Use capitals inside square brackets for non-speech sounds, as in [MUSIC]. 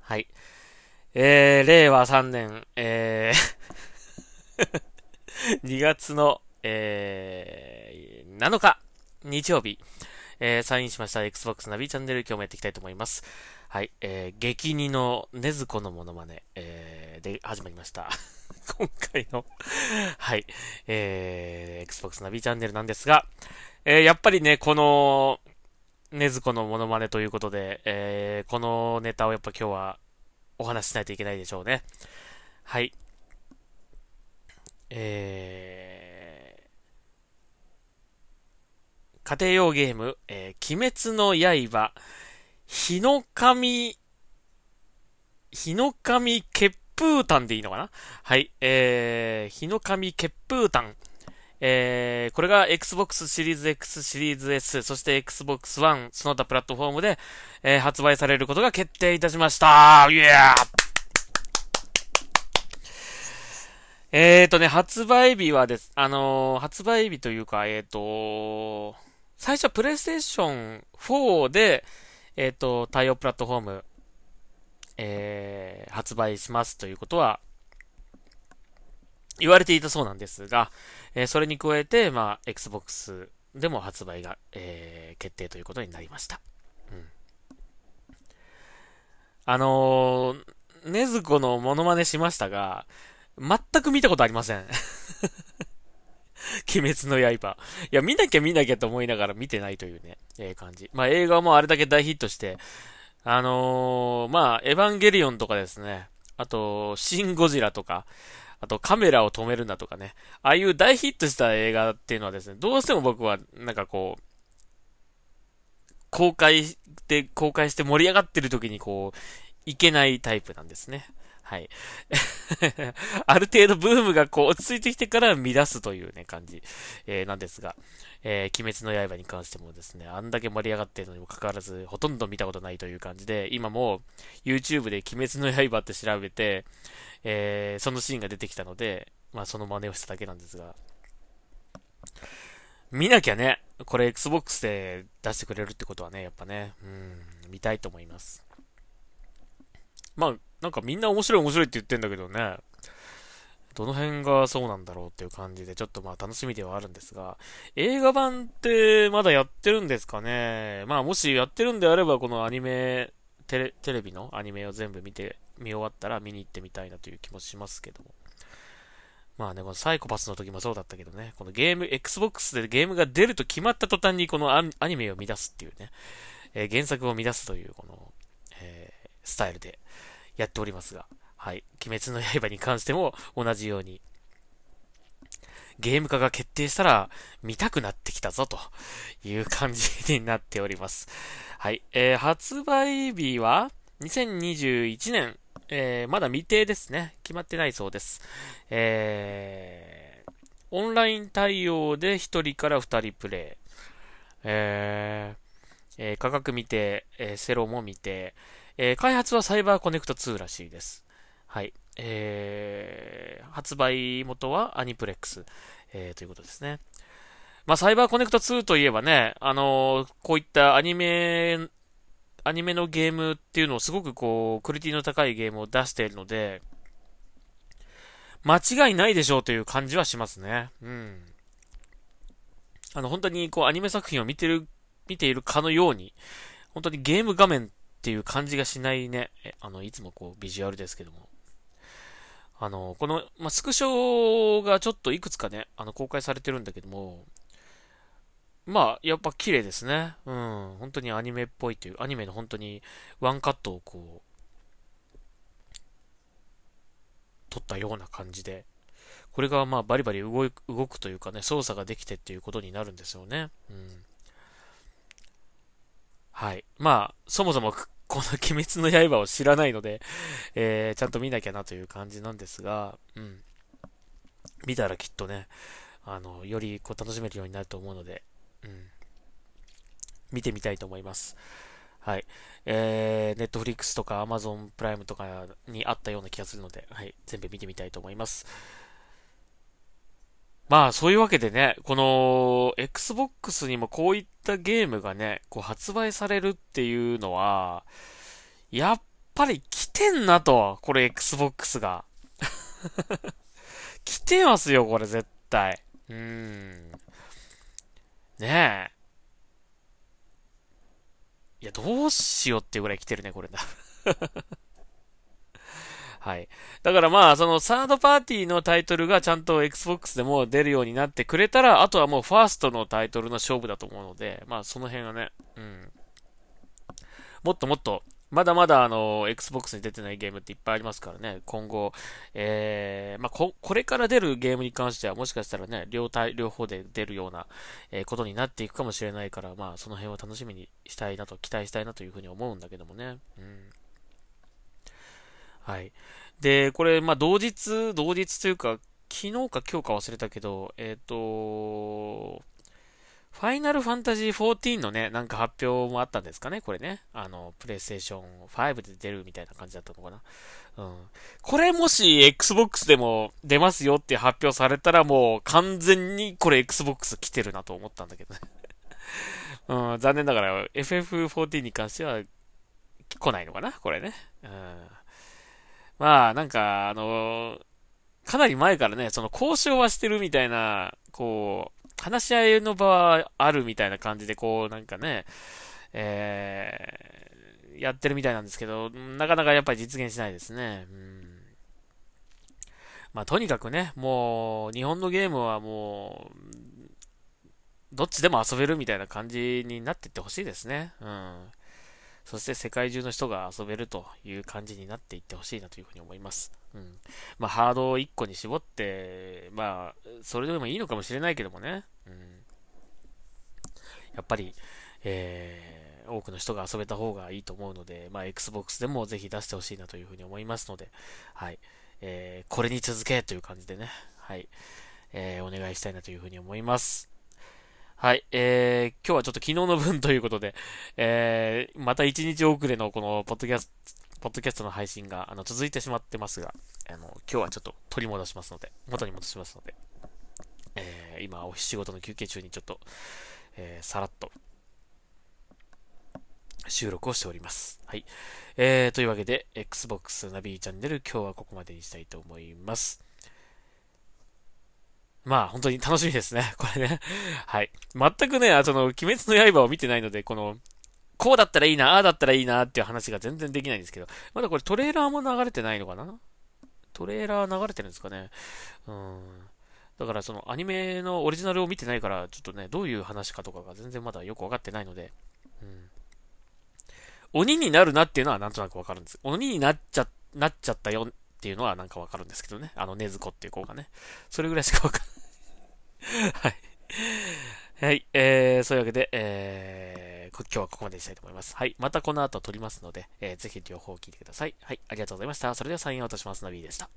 はい。えー、令和3年、えー [LAUGHS] 2月の、えー、7日、日曜日、えー、サインしました Xbox ナビチャンネル今日もやっていきたいと思います。はい、えー、激似のねずこのモノマネ、えー、で始まりました。[LAUGHS] 今回のはい、えー、Xbox ナビチャンネルなんですが、えー、やっぱりね、この、ねずこのモノマネということで、えー、このネタをやっぱ今日はお話ししないといけないでしょうね。はい。えー、家庭用ゲーム、えー、鬼滅の刃、日の神、日の神血風炭でいいのかな？はい、えー、日の神血風炭。えー、これが Xbox シリーズ X シリーズ S、そして Xbox One、その他プラットフォームで、えー、発売されることが決定いたしました。イエーえーとね、発売日はです、あのー、発売日というか、えーと、最初はプレイステーション4で、えーと、対応プラットフォーム、えー、発売しますということは、言われていたそうなんですが、えー、それに加えて、まあ、Xbox でも発売が、えー、決定ということになりました。うん。あのー、ねずこのモノマネしましたが、全く見たことありません。[LAUGHS] 鬼滅の刃。いや、見なきゃ見なきゃと思いながら見てないというね、ええー、感じ。まあ映画もあれだけ大ヒットして、あのー、まあ、エヴァンゲリオンとかですね、あと、シン・ゴジラとか、あとカメラを止めるんだとかね。ああいう大ヒットした映画っていうのはですね、どうしても僕はなんかこう、公開して、公開して盛り上がってる時にこう、いけないタイプなんですね。はい。[LAUGHS] ある程度ブームがこう落ち着いてきてから乱すというね、感じ、えー、なんですが、えー、鬼滅の刃に関してもですね、あんだけ盛り上がってるのにもかかわらず、ほとんど見たことないという感じで、今も YouTube で鬼滅の刃って調べて、えー、そのシーンが出てきたので、まあその真似をしただけなんですが、見なきゃね、これ Xbox で出してくれるってことはね、やっぱね、うん、見たいと思います。まあ、なんかみんな面白い面白いって言ってんだけどね、どの辺がそうなんだろうっていう感じで、ちょっとまあ楽しみではあるんですが、映画版ってまだやってるんですかね？まあもしやってるんであれば、このアニメ、テレ、テレビの？アニメを全部見て、見終わったら見に行ってみたいなという気もしますけども。まあね、このサイコパスの時もそうだったけどね、このゲーム、Xbox でゲームが出ると決まった途端にこのアニメを乱すっていうね、えー、原作を乱すというこの、えー、スタイルで、やっておりますが、はい。鬼滅の刃に関しても同じように、ゲーム化が決定したら見たくなってきたぞという感じになっております。はい。えー、発売日は2021年、えー、まだ未定ですね。決まってないそうです。えー、オンライン対応で1人から2人プレイ。えー、えー、価格見て、えー、セロも見て、えー、開発はサイバーコネクト2らしいです。はい。えー、発売元はアニプレックス、えー、ということですね。まあ、サイバーコネクト2といえばね、あのー、こういったアニメ、アニメのゲームっていうのをすごくこう、クオリティの高いゲームを出しているので、間違いないでしょうという感じはしますね。うん。あの、本当にこう、アニメ作品を見てる、見ているかのように、本当にゲーム画面っていう感じがしないね。あの、いつもこう、ビジュアルですけども。あの、この、まあ、スクショがちょっといくつかね、あの、公開されてるんだけども、まあ、やっぱ綺麗ですね。うん。本当にアニメっぽいという、アニメの本当にワンカットをこう、撮ったような感じで、これがまあバリバリ動動くというかね、操作ができてっていうことになるんですよね。うん。はい。まあ、そもそもこの鬼滅の刃を知らないので、えー、ちゃんと見なきゃなという感じなんですが、うん。見たらきっとね、あの、よりこう楽しめるようになると思うので、うん。見てみたいと思います。はい。えー、ネットフリックスとかアマゾンプライムとかにあったような気がするので、はい。全部見てみたいと思います。まあ、そういうわけでね、この、Xbox にもこういったゲームがね、こう発売されるっていうのは、やっぱり来てんなと、これ Xbox が。[LAUGHS] 来てますよ、これ絶対。うーん。ねえ。いや、どうしようってぐらい来てるね、これな。はい。だからまあ、そのサードパーティーのタイトルがちゃんと Xbox でも出るようになってくれたら、あとはもうファーストのタイトルの勝負だと思うので、まあその辺はね、うん。もっともっと、まだまだあの、Xbox に出てないゲームっていっぱいありますからね、今後、えー、まあこ、これから出るゲームに関してはもしかしたらね、両体、両方で出るような、えー、ことになっていくかもしれないから、まあその辺を楽しみにしたいなと、期待したいなというふうに思うんだけどもね。うん。はい。で、これ、まあ、同日、同日というか、昨日か今日か忘れたけど、えっ、ー、と、ファイナルファンタジー14のね、なんか発表もあったんですかね、これね。あの、プレイステーション5で出るみたいな感じだったのかな。うん。これもし Xbox でも出ますよって発表されたらもう完全にこれ Xbox 来てるなと思ったんだけどね。[LAUGHS] うん、残念ながら FF14 に関しては来ないのかな、これね。うん。まあ、なんか、あのかなり前からね、その交渉はしてるみたいな、こう、話し合いの場はあるみたいな感じで、こう、なんかね、えー、やってるみたいなんですけど、なかなかやっぱり実現しないですね。うん。まあ、とにかくね、もう、日本のゲームはもう、どっちでも遊べるみたいな感じになってってほしいですね。うん。そして世界中の人が遊べるという感じになっていってほしいなというふうに思います。うん。まあ、ハードを1個に絞って、まあ、それでもいいのかもしれないけどもね。うん。やっぱり、えー、多くの人が遊べた方がいいと思うので、まあ、Xbox でもぜひ出してほしいなというふうに思いますので、はい。えー、これに続けという感じでね、はい。えー、お願いしたいなというふうに思います。はい、えー、今日はちょっと昨日の分ということで、えー、また1日遅れのこのポッドキャスト、ポッドキャストの配信が、あの、続いてしまってますが、あの、今日はちょっと取り戻しますので、元に戻しますので、えー、今、お仕事の休憩中にちょっと、えー、さらっと、収録をしております。はい。えー、というわけで、Xbox ナビチャンネル、今日はここまでにしたいと思います。まあ、本当に楽しみですね。[LAUGHS] これね。はい。全くね、その、鬼滅の刃を見てないので、この、こうだったらいいな、ああだったらいいなっていう話が全然できないんですけど、まだこれトレーラーも流れてないのかな？トレーラー流れてるんですかね。うん。だからそのアニメのオリジナルを見てないから、ちょっとね、どういう話かとかが全然まだよくわかってないので、うん。鬼になるなっていうのはなんとなくわかるんです。鬼になっちゃ、なっちゃったよっていうのはなんかわかるんですけどね。あの、ねずこっていう子がね。それぐらいしかわかんない。はい。はい。えー、そういうわけで、えー、今日はここまでにしたいと思います。はい。またこの後撮りますので、えー、ぜひ両方聞いてください。はい。ありがとうございました。それではサインアウトします。ナビーでした。